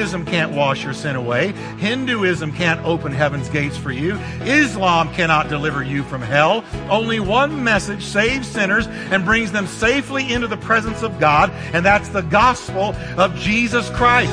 Buddhism can't wash your sin away. Hinduism can't open heaven's gates for you. Islam cannot deliver you from hell. Only one message saves sinners and brings them safely into the presence of God, and that's the gospel of Jesus Christ.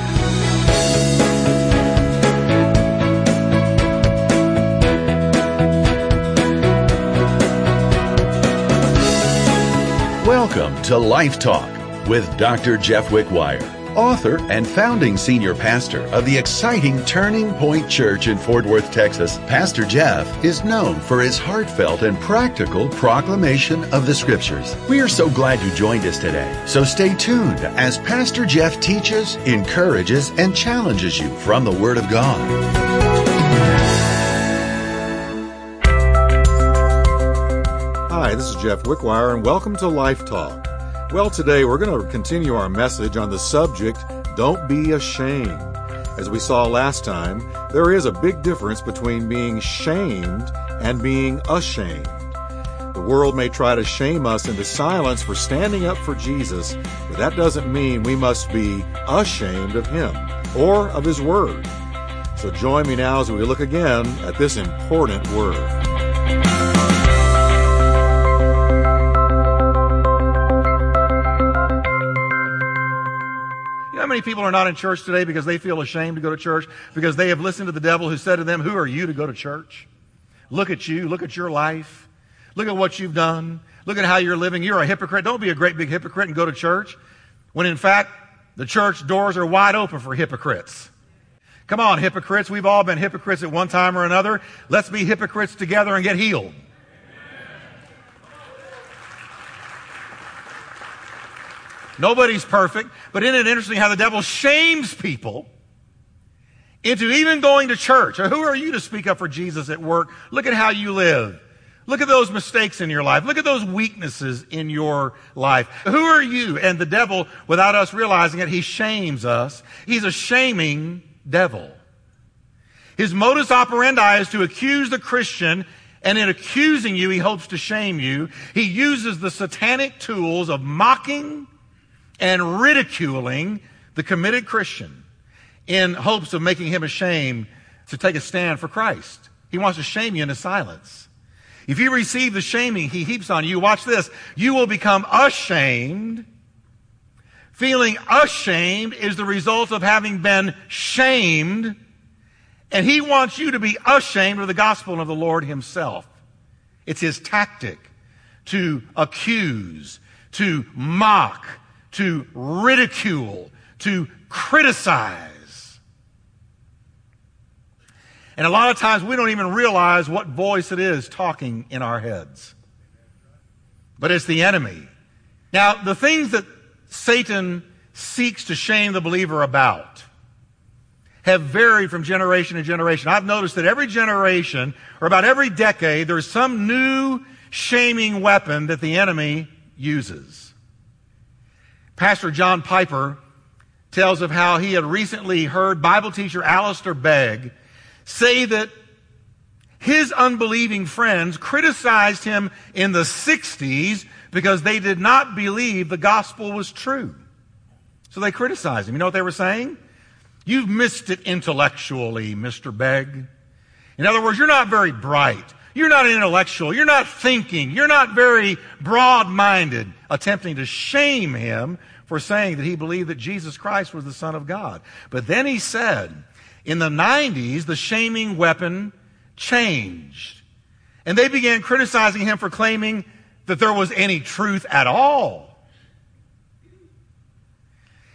Welcome to Life Talk with Dr. Jeff Wickwire, author and founding senior pastor of the exciting Turning Point Church in Fort Worth, Texas. Pastor Jeff is known for his heartfelt and practical proclamation of the scriptures. We are so glad you joined us today. So stay tuned as Pastor Jeff teaches, encourages, and challenges you from the Word of God. Hi, this is Jeff Wickwire, and welcome to Life Talk. Well, today we're going to continue our message on the subject Don't Be Ashamed. As we saw last time, there is a big difference between being shamed and being ashamed. The world may try to shame us into silence for standing up for Jesus, but that doesn't mean we must be ashamed of Him or of His Word. So join me now as we look again at this important word. Many people are not in church today because they feel ashamed to go to church because they have listened to the devil who said to them, Who are you to go to church? Look at you. Look at your life. Look at what you've done. Look at how you're living. You're a hypocrite. Don't be a great big hypocrite and go to church when in fact the church doors are wide open for hypocrites. Come on, hypocrites. We've all been hypocrites at one time or another. Let's be hypocrites together and get healed. Nobody's perfect. But isn't it interesting how the devil shames people into even going to church? Or who are you to speak up for Jesus at work? Look at how you live. Look at those mistakes in your life. Look at those weaknesses in your life. Who are you? And the devil, without us realizing it, he shames us. He's a shaming devil. His modus operandi is to accuse the Christian, and in accusing you, he hopes to shame you. He uses the satanic tools of mocking, and ridiculing the committed Christian in hopes of making him ashamed to take a stand for Christ. He wants to shame you into silence. If you receive the shaming he heaps on you, watch this, you will become ashamed. Feeling ashamed is the result of having been shamed. And he wants you to be ashamed of the gospel and of the Lord himself. It's his tactic to accuse, to mock, to ridicule, to criticize. And a lot of times we don't even realize what voice it is talking in our heads. But it's the enemy. Now, the things that Satan seeks to shame the believer about have varied from generation to generation. I've noticed that every generation, or about every decade, there's some new shaming weapon that the enemy uses. Pastor John Piper tells of how he had recently heard Bible teacher Alistair Begg say that his unbelieving friends criticized him in the 60s because they did not believe the gospel was true. So they criticized him. You know what they were saying? You've missed it intellectually, Mr. Begg. In other words, you're not very bright. You're not intellectual. You're not thinking. You're not very broad minded, attempting to shame him for saying that he believed that Jesus Christ was the Son of God. But then he said, in the 90s, the shaming weapon changed. And they began criticizing him for claiming that there was any truth at all.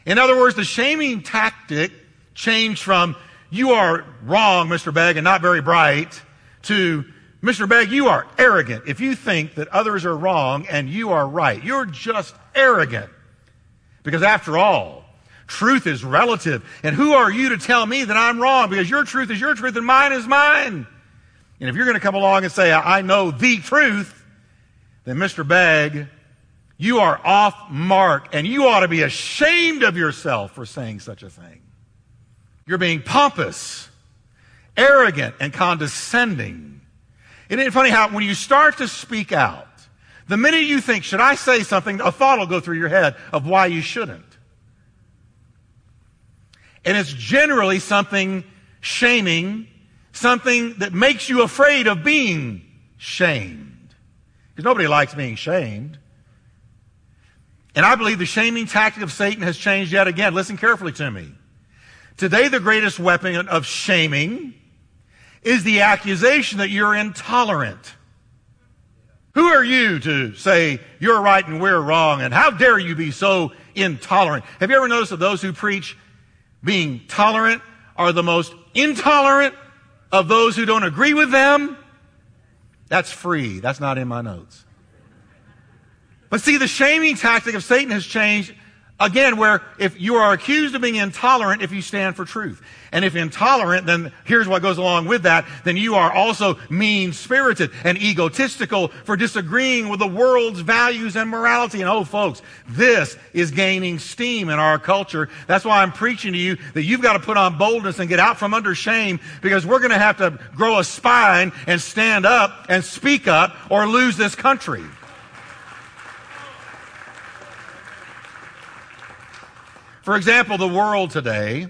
In other words, the shaming tactic changed from, you are wrong, Mr. Begg, and not very bright, to, Mr. Begg, you are arrogant if you think that others are wrong and you are right. You're just arrogant. Because after all, truth is relative. And who are you to tell me that I'm wrong? Because your truth is your truth and mine is mine. And if you're going to come along and say, I know the truth, then Mr. Begg, you are off mark and you ought to be ashamed of yourself for saying such a thing. You're being pompous, arrogant, and condescending. Isn't it funny how when you start to speak out, the minute you think, should I say something, a thought will go through your head of why you shouldn't. And it's generally something shaming, something that makes you afraid of being shamed. Because nobody likes being shamed. And I believe the shaming tactic of Satan has changed yet again. Listen carefully to me. Today, the greatest weapon of shaming is the accusation that you're intolerant. Who are you to say you're right and we're wrong? And how dare you be so intolerant? Have you ever noticed that those who preach being tolerant are the most intolerant of those who don't agree with them? That's free. That's not in my notes. But see, the shaming tactic of Satan has changed again, where if you are accused of being intolerant if you stand for truth. And if intolerant, then here's what goes along with that. Then you are also mean spirited and egotistical for disagreeing with the world's values and morality. And oh, folks, this is gaining steam in our culture. That's why I'm preaching to you that you've got to put on boldness and get out from under shame because we're going to have to grow a spine and stand up and speak up or lose this country. For example, the world today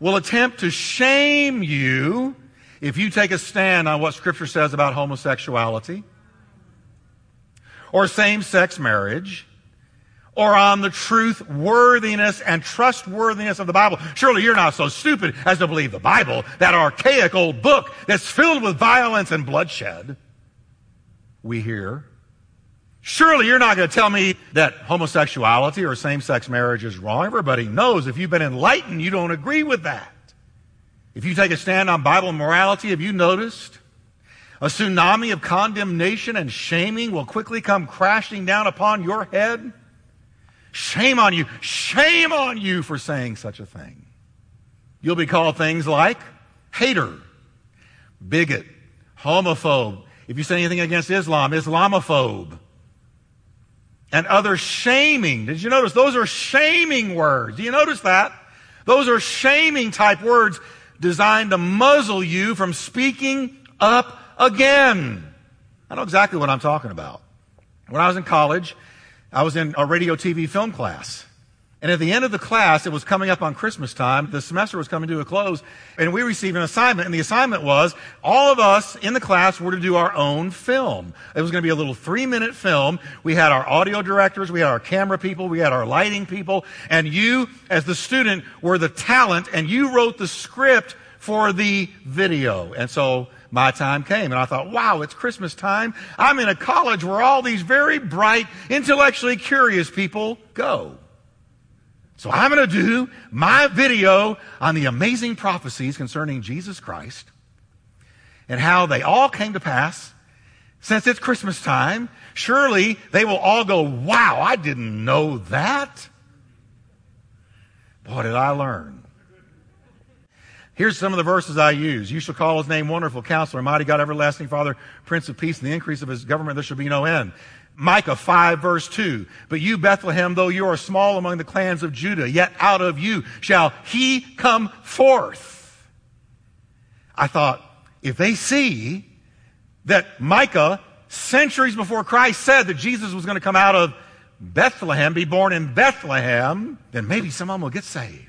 will attempt to shame you if you take a stand on what Scripture says about homosexuality or same sex marriage or on the truth worthiness and trustworthiness of the Bible. Surely you're not so stupid as to believe the Bible, that archaic old book that's filled with violence and bloodshed. We hear Surely you're not going to tell me that homosexuality or same sex marriage is wrong. Everybody knows if you've been enlightened, you don't agree with that. If you take a stand on Bible morality, have you noticed? A tsunami of condemnation and shaming will quickly come crashing down upon your head. Shame on you. Shame on you for saying such a thing. You'll be called things like hater, bigot, homophobe. If you say anything against Islam, Islamophobe and other shaming. Did you notice? Those are shaming words. Do you notice that? Those are shaming type words designed to muzzle you from speaking up again. I know exactly what I'm talking about. When I was in college, I was in a radio TV film class. And at the end of the class, it was coming up on Christmas time. The semester was coming to a close, and we received an assignment. And the assignment was all of us in the class were to do our own film. It was going to be a little three minute film. We had our audio directors, we had our camera people, we had our lighting people, and you, as the student, were the talent, and you wrote the script for the video. And so my time came. And I thought, wow, it's Christmas time. I'm in a college where all these very bright, intellectually curious people go. So I'm going to do my video on the amazing prophecies concerning Jesus Christ and how they all came to pass. Since it's Christmas time, surely they will all go, wow, I didn't know that. Boy, did I learn. Here's some of the verses I use. You shall call his name Wonderful Counselor, Mighty God, Everlasting Father, Prince of Peace, and the increase of his government there shall be no end. Micah 5 verse 2. But you, Bethlehem, though you are small among the clans of Judah, yet out of you shall he come forth. I thought, if they see that Micah, centuries before Christ, said that Jesus was going to come out of Bethlehem, be born in Bethlehem, then maybe some of them will get saved.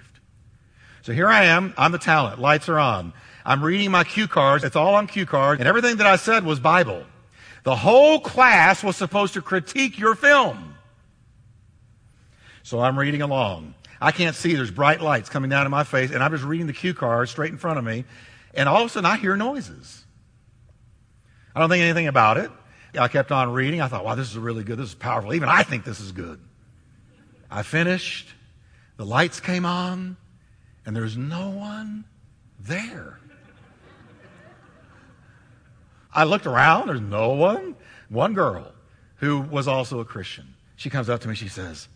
So here I am. I'm the talent. Lights are on. I'm reading my cue cards. It's all on cue cards. And everything that I said was Bible. The whole class was supposed to critique your film. So I'm reading along. I can't see. There's bright lights coming down in my face, and I'm just reading the cue card straight in front of me. And all of a sudden, I hear noises. I don't think anything about it. I kept on reading. I thought, wow, this is really good. This is powerful. Even I think this is good. I finished. The lights came on, and there's no one there. I looked around, there's no one. One girl who was also a Christian. She comes up to me, she says,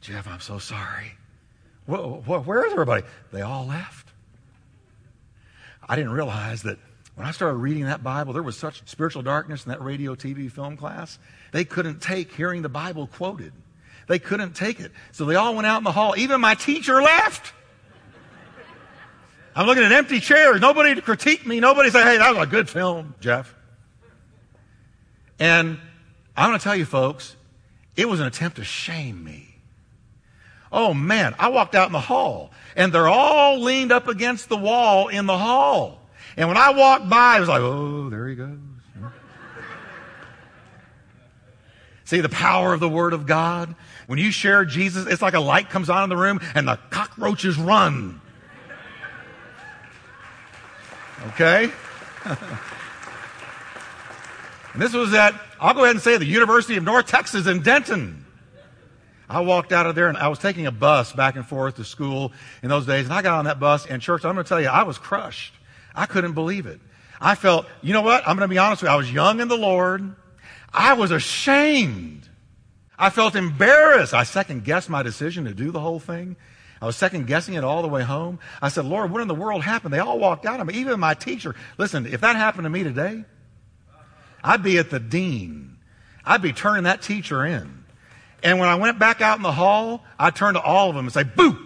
Jeff, I'm so sorry. where is everybody? They all left. I didn't realize that when I started reading that Bible, there was such spiritual darkness in that radio, TV, film class. They couldn't take hearing the Bible quoted. They couldn't take it. So they all went out in the hall. Even my teacher left. I'm looking at empty chairs. Nobody to critique me. Nobody say, hey, that was a good film, Jeff. And I'm going to tell you, folks, it was an attempt to shame me. Oh man, I walked out in the hall and they're all leaned up against the wall in the hall. And when I walked by, it was like, oh, there he goes. See the power of the Word of God? When you share Jesus, it's like a light comes on in the room and the cockroaches run. Okay? and this was at, I'll go ahead and say, the University of North Texas in Denton. I walked out of there and I was taking a bus back and forth to school in those days. And I got on that bus and church, I'm going to tell you, I was crushed. I couldn't believe it. I felt, you know what? I'm going to be honest with you. I was young in the Lord. I was ashamed. I felt embarrassed. I second guessed my decision to do the whole thing. I was second guessing it all the way home. I said, Lord, what in the world happened? They all walked out on me. Even my teacher. Listen, if that happened to me today, I'd be at the dean. I'd be turning that teacher in. And when I went back out in the hall, I turned to all of them and say, boo!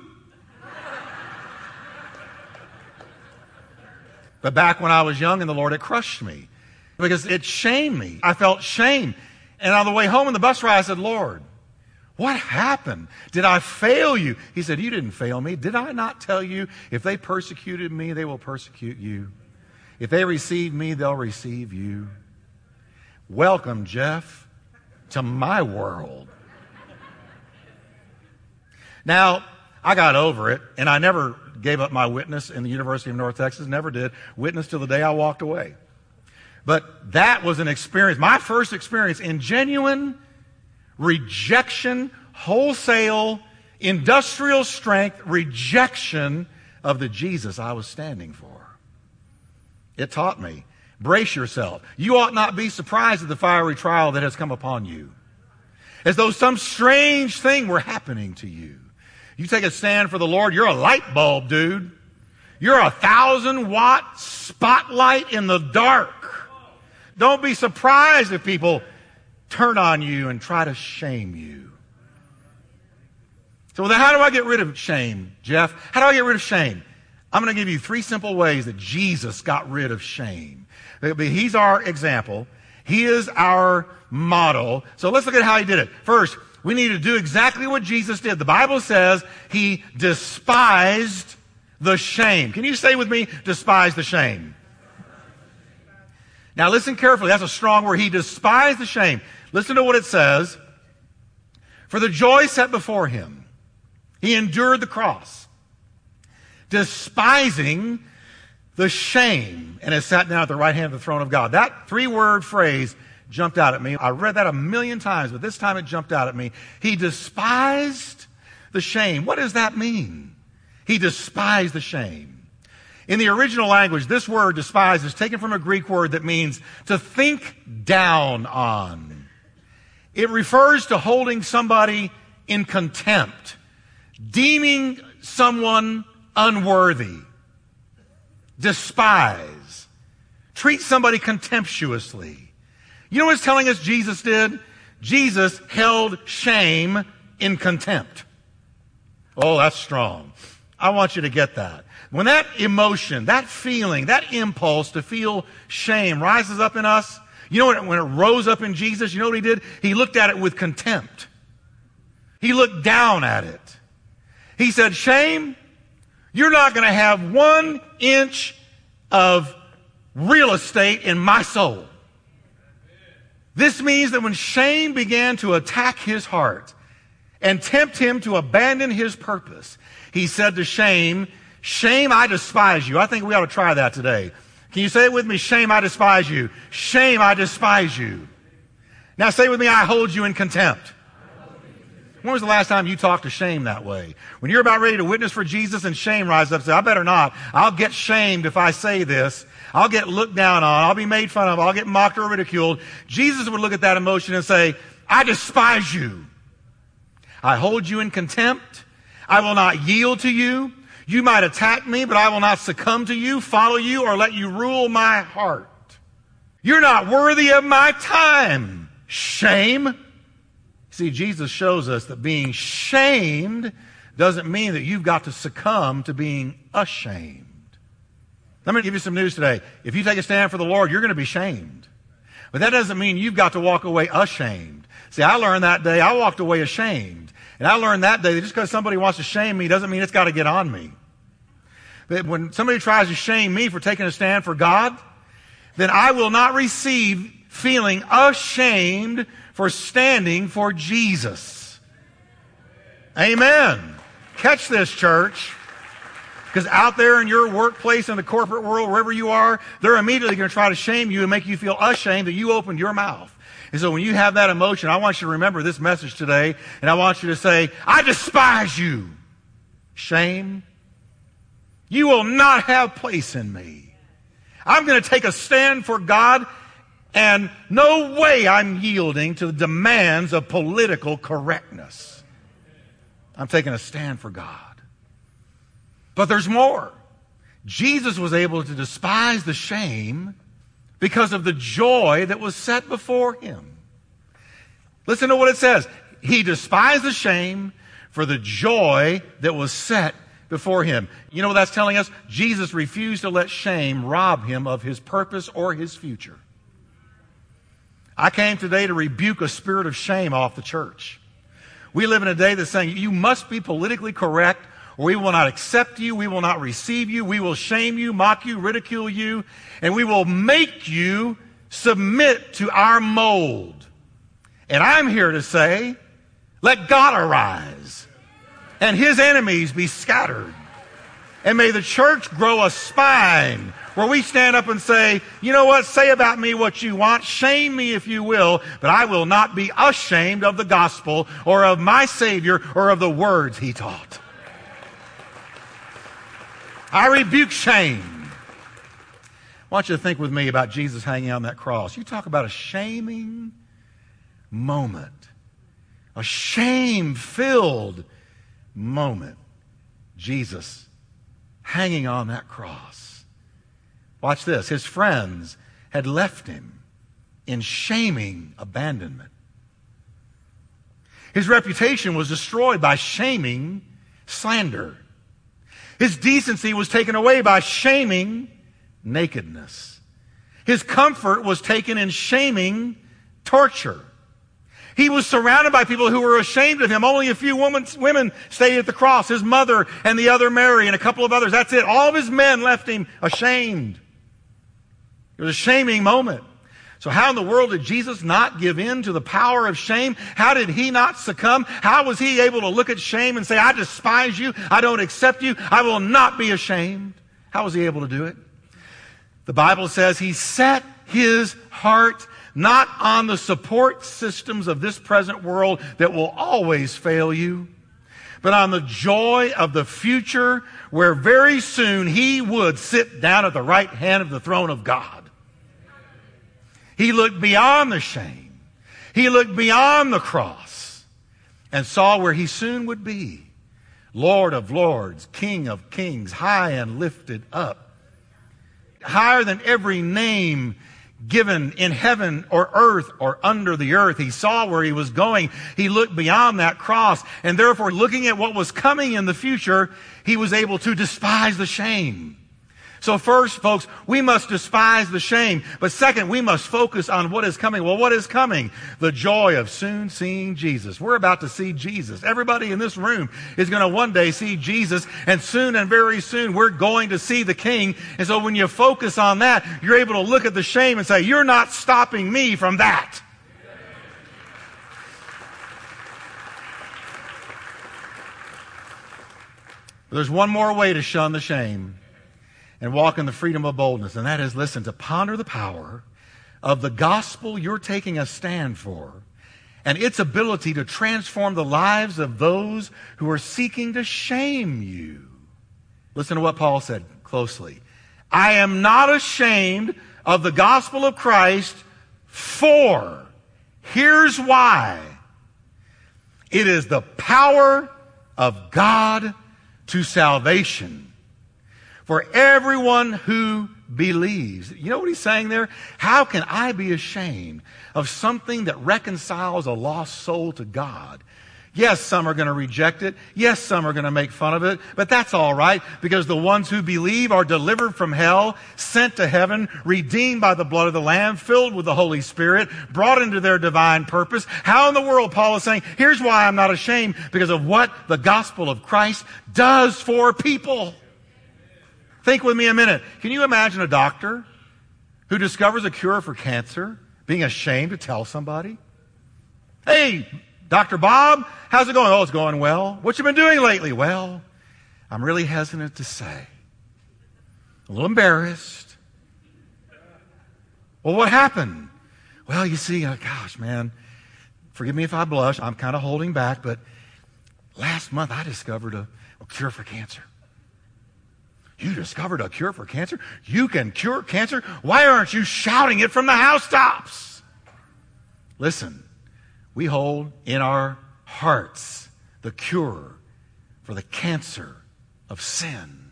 but back when I was young in the Lord, it crushed me because it shamed me. I felt shame. And on the way home in the bus ride, I said, Lord, what happened? Did I fail you? He said, You didn't fail me. Did I not tell you if they persecuted me, they will persecute you? If they receive me, they'll receive you. Welcome, Jeff, to my world. Now, I got over it, and I never gave up my witness in the University of North Texas, never did. Witness till the day I walked away. But that was an experience, my first experience in genuine rejection, wholesale, industrial strength rejection of the Jesus I was standing for. It taught me. Brace yourself. You ought not be surprised at the fiery trial that has come upon you. As though some strange thing were happening to you. You take a stand for the Lord, you're a light bulb, dude. You're a thousand watt spotlight in the dark. Don't be surprised if people turn on you and try to shame you. So, how do I get rid of shame, Jeff? How do I get rid of shame? I'm going to give you three simple ways that Jesus got rid of shame. He's our example. He is our model. So let's look at how he did it. First, we need to do exactly what Jesus did. The Bible says he despised the shame. Can you say with me, despise the shame? Now listen carefully. That's a strong word. He despised the shame. Listen to what it says. For the joy set before him, he endured the cross, despising the shame, and has sat down at the right hand of the throne of God. That three word phrase jumped out at me. I read that a million times, but this time it jumped out at me. He despised the shame. What does that mean? He despised the shame. In the original language, this word despise is taken from a Greek word that means to think down on. It refers to holding somebody in contempt, deeming someone unworthy, despise, treat somebody contemptuously. You know what it's telling us Jesus did? Jesus held shame in contempt. Oh, that's strong. I want you to get that. When that emotion, that feeling, that impulse to feel shame rises up in us, you know when it rose up in Jesus, you know what he did? He looked at it with contempt. He looked down at it. He said, Shame, you're not going to have one inch of real estate in my soul. This means that when shame began to attack his heart and tempt him to abandon his purpose, he said to shame, Shame, I despise you. I think we ought to try that today. Can you say it with me? Shame, I despise you. Shame, I despise you. Now say with me, I hold you in contempt. When was the last time you talked to shame that way? When you're about ready to witness for Jesus and shame rises up, say, I better not. I'll get shamed if I say this. I'll get looked down on. I'll be made fun of. I'll get mocked or ridiculed. Jesus would look at that emotion and say, I despise you. I hold you in contempt. I will not yield to you. You might attack me, but I will not succumb to you, follow you, or let you rule my heart. You're not worthy of my time. Shame. See, Jesus shows us that being shamed doesn't mean that you've got to succumb to being ashamed. Let me give you some news today. If you take a stand for the Lord, you're going to be shamed. But that doesn't mean you've got to walk away ashamed. See, I learned that day I walked away ashamed. And I learned that day that just because somebody wants to shame me doesn't mean it's got to get on me. But when somebody tries to shame me for taking a stand for God, then I will not receive feeling ashamed for standing for Jesus. Amen. Catch this, church. Because out there in your workplace, in the corporate world, wherever you are, they're immediately going to try to shame you and make you feel ashamed that you opened your mouth. And so when you have that emotion, I want you to remember this message today, and I want you to say, I despise you. Shame. You will not have place in me. I'm going to take a stand for God, and no way I'm yielding to the demands of political correctness. I'm taking a stand for God. But there's more. Jesus was able to despise the shame because of the joy that was set before him. Listen to what it says. He despised the shame for the joy that was set before him. You know what that's telling us? Jesus refused to let shame rob him of his purpose or his future. I came today to rebuke a spirit of shame off the church. We live in a day that's saying you must be politically correct we will not accept you. We will not receive you. We will shame you, mock you, ridicule you, and we will make you submit to our mold. And I'm here to say, let God arise and his enemies be scattered. And may the church grow a spine where we stand up and say, you know what, say about me what you want, shame me if you will, but I will not be ashamed of the gospel or of my Savior or of the words he taught. I rebuke shame. I want you to think with me about Jesus hanging on that cross. You talk about a shaming moment, a shame filled moment. Jesus hanging on that cross. Watch this. His friends had left him in shaming abandonment. His reputation was destroyed by shaming slander. His decency was taken away by shaming nakedness. His comfort was taken in shaming torture. He was surrounded by people who were ashamed of him. Only a few women, women stayed at the cross. His mother and the other Mary and a couple of others. That's it. All of his men left him ashamed. It was a shaming moment. So how in the world did Jesus not give in to the power of shame? How did he not succumb? How was he able to look at shame and say, I despise you. I don't accept you. I will not be ashamed. How was he able to do it? The Bible says he set his heart not on the support systems of this present world that will always fail you, but on the joy of the future where very soon he would sit down at the right hand of the throne of God. He looked beyond the shame. He looked beyond the cross and saw where he soon would be. Lord of lords, King of kings, high and lifted up. Higher than every name given in heaven or earth or under the earth. He saw where he was going. He looked beyond that cross and therefore looking at what was coming in the future, he was able to despise the shame. So first, folks, we must despise the shame. But second, we must focus on what is coming. Well, what is coming? The joy of soon seeing Jesus. We're about to see Jesus. Everybody in this room is going to one day see Jesus. And soon and very soon, we're going to see the King. And so when you focus on that, you're able to look at the shame and say, you're not stopping me from that. There's one more way to shun the shame and walk in the freedom of boldness. And that is, listen, to ponder the power of the gospel you're taking a stand for and its ability to transform the lives of those who are seeking to shame you. Listen to what Paul said closely. I am not ashamed of the gospel of Christ for, here's why. It is the power of God to salvation for everyone who believes. You know what he's saying there? How can I be ashamed of something that reconciles a lost soul to God? Yes, some are going to reject it. Yes, some are going to make fun of it, but that's all right because the ones who believe are delivered from hell, sent to heaven, redeemed by the blood of the Lamb, filled with the Holy Spirit, brought into their divine purpose. How in the world, Paul is saying, here's why I'm not ashamed because of what the gospel of Christ does for people. Think with me a minute. Can you imagine a doctor who discovers a cure for cancer being ashamed to tell somebody? Hey, Dr. Bob, how's it going? Oh, it's going well. What you been doing lately? Well, I'm really hesitant to say. A little embarrassed. Well, what happened? Well, you see, uh, gosh, man, forgive me if I blush. I'm kind of holding back, but last month I discovered a, a cure for cancer. You discovered a cure for cancer? You can cure cancer? Why aren't you shouting it from the housetops? Listen, we hold in our hearts the cure for the cancer of sin.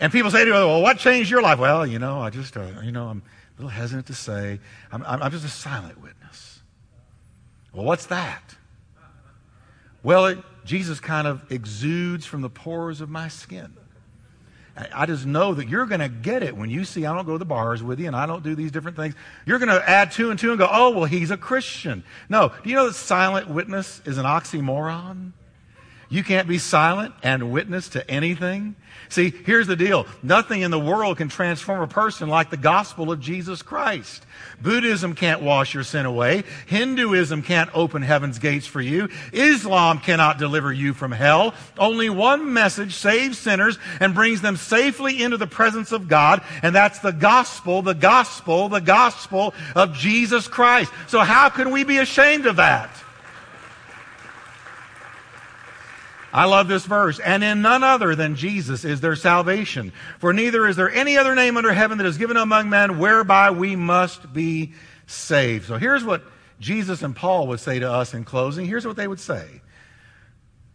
And people say to me, well, what changed your life? Well, you know, I just, uh, you know, I'm a little hesitant to say. I'm, I'm just a silent witness. Well, what's that? Well, it, Jesus kind of exudes from the pores of my skin. I just know that you're going to get it when you see I don't go to the bars with you and I don't do these different things. You're going to add two and two and go, oh, well, he's a Christian. No. Do you know that silent witness is an oxymoron? You can't be silent and witness to anything. See, here's the deal. Nothing in the world can transform a person like the gospel of Jesus Christ. Buddhism can't wash your sin away. Hinduism can't open heaven's gates for you. Islam cannot deliver you from hell. Only one message saves sinners and brings them safely into the presence of God, and that's the gospel, the gospel, the gospel of Jesus Christ. So how can we be ashamed of that? I love this verse. And in none other than Jesus is there salvation. For neither is there any other name under heaven that is given among men whereby we must be saved. So here's what Jesus and Paul would say to us in closing. Here's what they would say.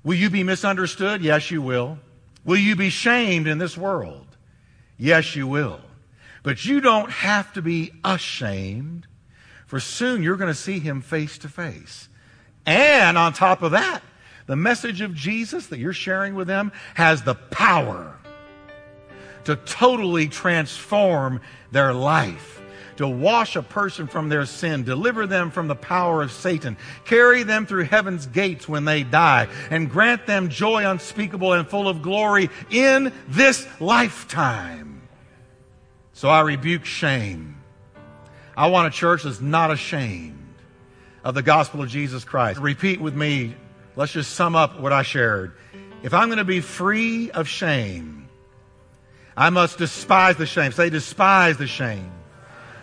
Will you be misunderstood? Yes, you will. Will you be shamed in this world? Yes, you will. But you don't have to be ashamed, for soon you're going to see him face to face. And on top of that, the message of Jesus that you're sharing with them has the power to totally transform their life, to wash a person from their sin, deliver them from the power of Satan, carry them through heaven's gates when they die, and grant them joy unspeakable and full of glory in this lifetime. So I rebuke shame. I want a church that's not ashamed of the gospel of Jesus Christ. Repeat with me Let's just sum up what I shared. If I'm going to be free of shame, I must despise the shame. Say, despise the shame.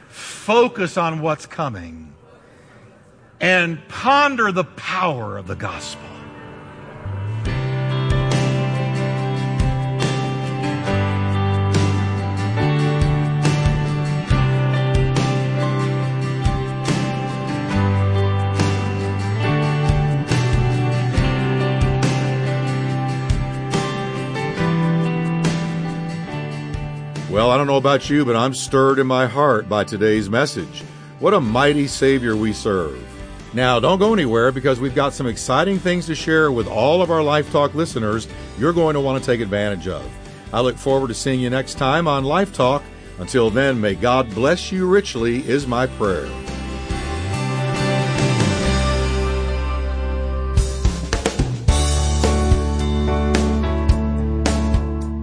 Focus on what's coming. And ponder the power of the gospel. Don't know about you, but I'm stirred in my heart by today's message. What a mighty Savior we serve. Now, don't go anywhere because we've got some exciting things to share with all of our Life Talk listeners you're going to want to take advantage of. I look forward to seeing you next time on Life Talk. Until then, may God bless you richly, is my prayer.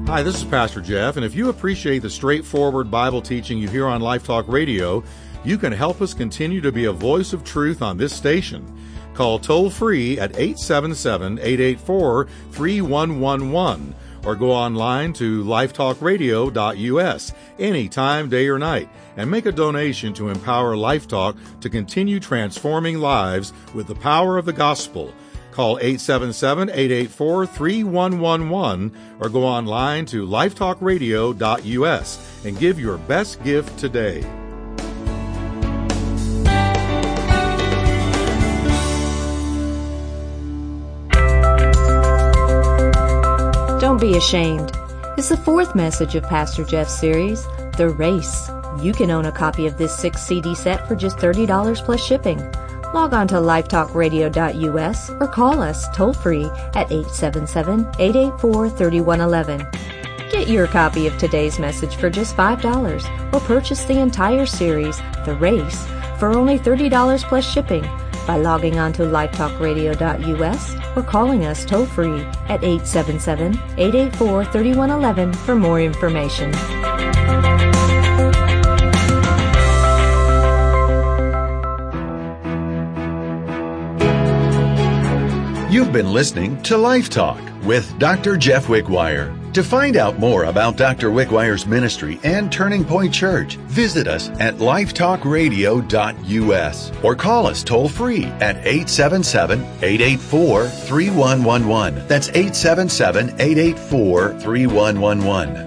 Hi, this is Pastor Jeff, and if you appreciate the straightforward Bible teaching you hear on Life Talk Radio, you can help us continue to be a voice of truth on this station. Call toll free at 877 884 3111 or go online to lifetalkradio.us anytime, day or night, and make a donation to empower Life Talk to continue transforming lives with the power of the gospel. Call 877 884 3111 or go online to lifetalkradio.us and give your best gift today. Don't be ashamed. It's the fourth message of Pastor Jeff's series, The Race. You can own a copy of this six CD set for just $30 plus shipping. Log on to lifetalkradio.us or call us toll free at 877 884 3111. Get your copy of today's message for just $5 or purchase the entire series, The Race, for only $30 plus shipping by logging on to lifetalkradio.us or calling us toll free at 877 884 3111 for more information. You've been listening to Life Talk with Dr. Jeff Wickwire. To find out more about Dr. Wickwire's ministry and Turning Point Church, visit us at lifetalkradio.us or call us toll free at 877-884-3111. That's 877-884-3111.